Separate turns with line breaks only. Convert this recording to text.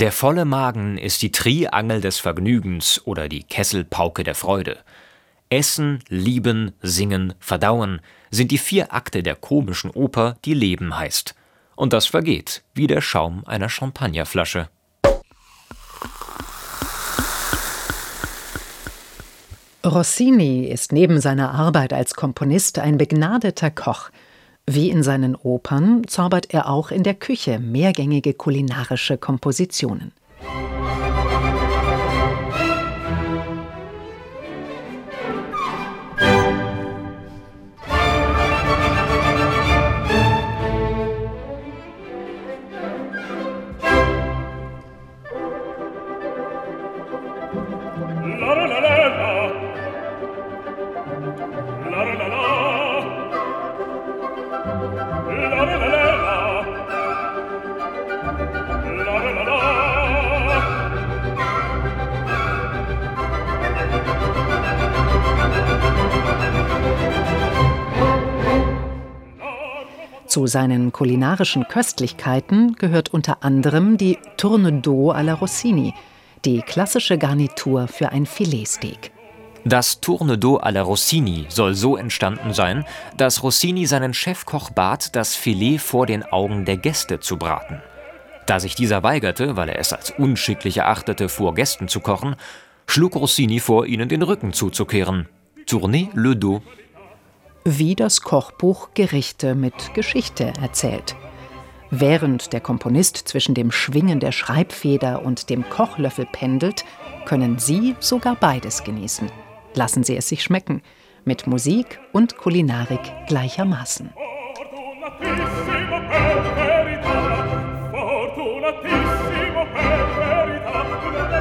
Der volle Magen ist die Triangel des Vergnügens oder die Kesselpauke der Freude. Essen, Lieben, Singen, Verdauen sind die vier Akte der komischen Oper, die Leben heißt. Und das vergeht, wie der Schaum einer Champagnerflasche.
Rossini ist neben seiner Arbeit als Komponist ein begnadeter Koch. Wie in seinen Opern zaubert er auch in der Küche mehrgängige kulinarische Kompositionen. Zu seinen kulinarischen Köstlichkeiten gehört unter anderem die Tourne d'eau alla Rossini, die klassische Garnitur für ein Filetsteak.
Das Tourne d'eau alla Rossini soll so entstanden sein, dass Rossini seinen Chefkoch bat, das Filet vor den Augen der Gäste zu braten. Da sich dieser weigerte, weil er es als unschicklich erachtete, vor Gästen zu kochen, schlug Rossini vor, ihnen den Rücken zuzukehren. Tournez le dos
wie das Kochbuch Gerichte mit Geschichte erzählt. Während der Komponist zwischen dem Schwingen der Schreibfeder und dem Kochlöffel pendelt, können Sie sogar beides genießen. Lassen Sie es sich schmecken, mit Musik und Kulinarik gleichermaßen. Fortunatissimo per verità, fortunatissimo per verità,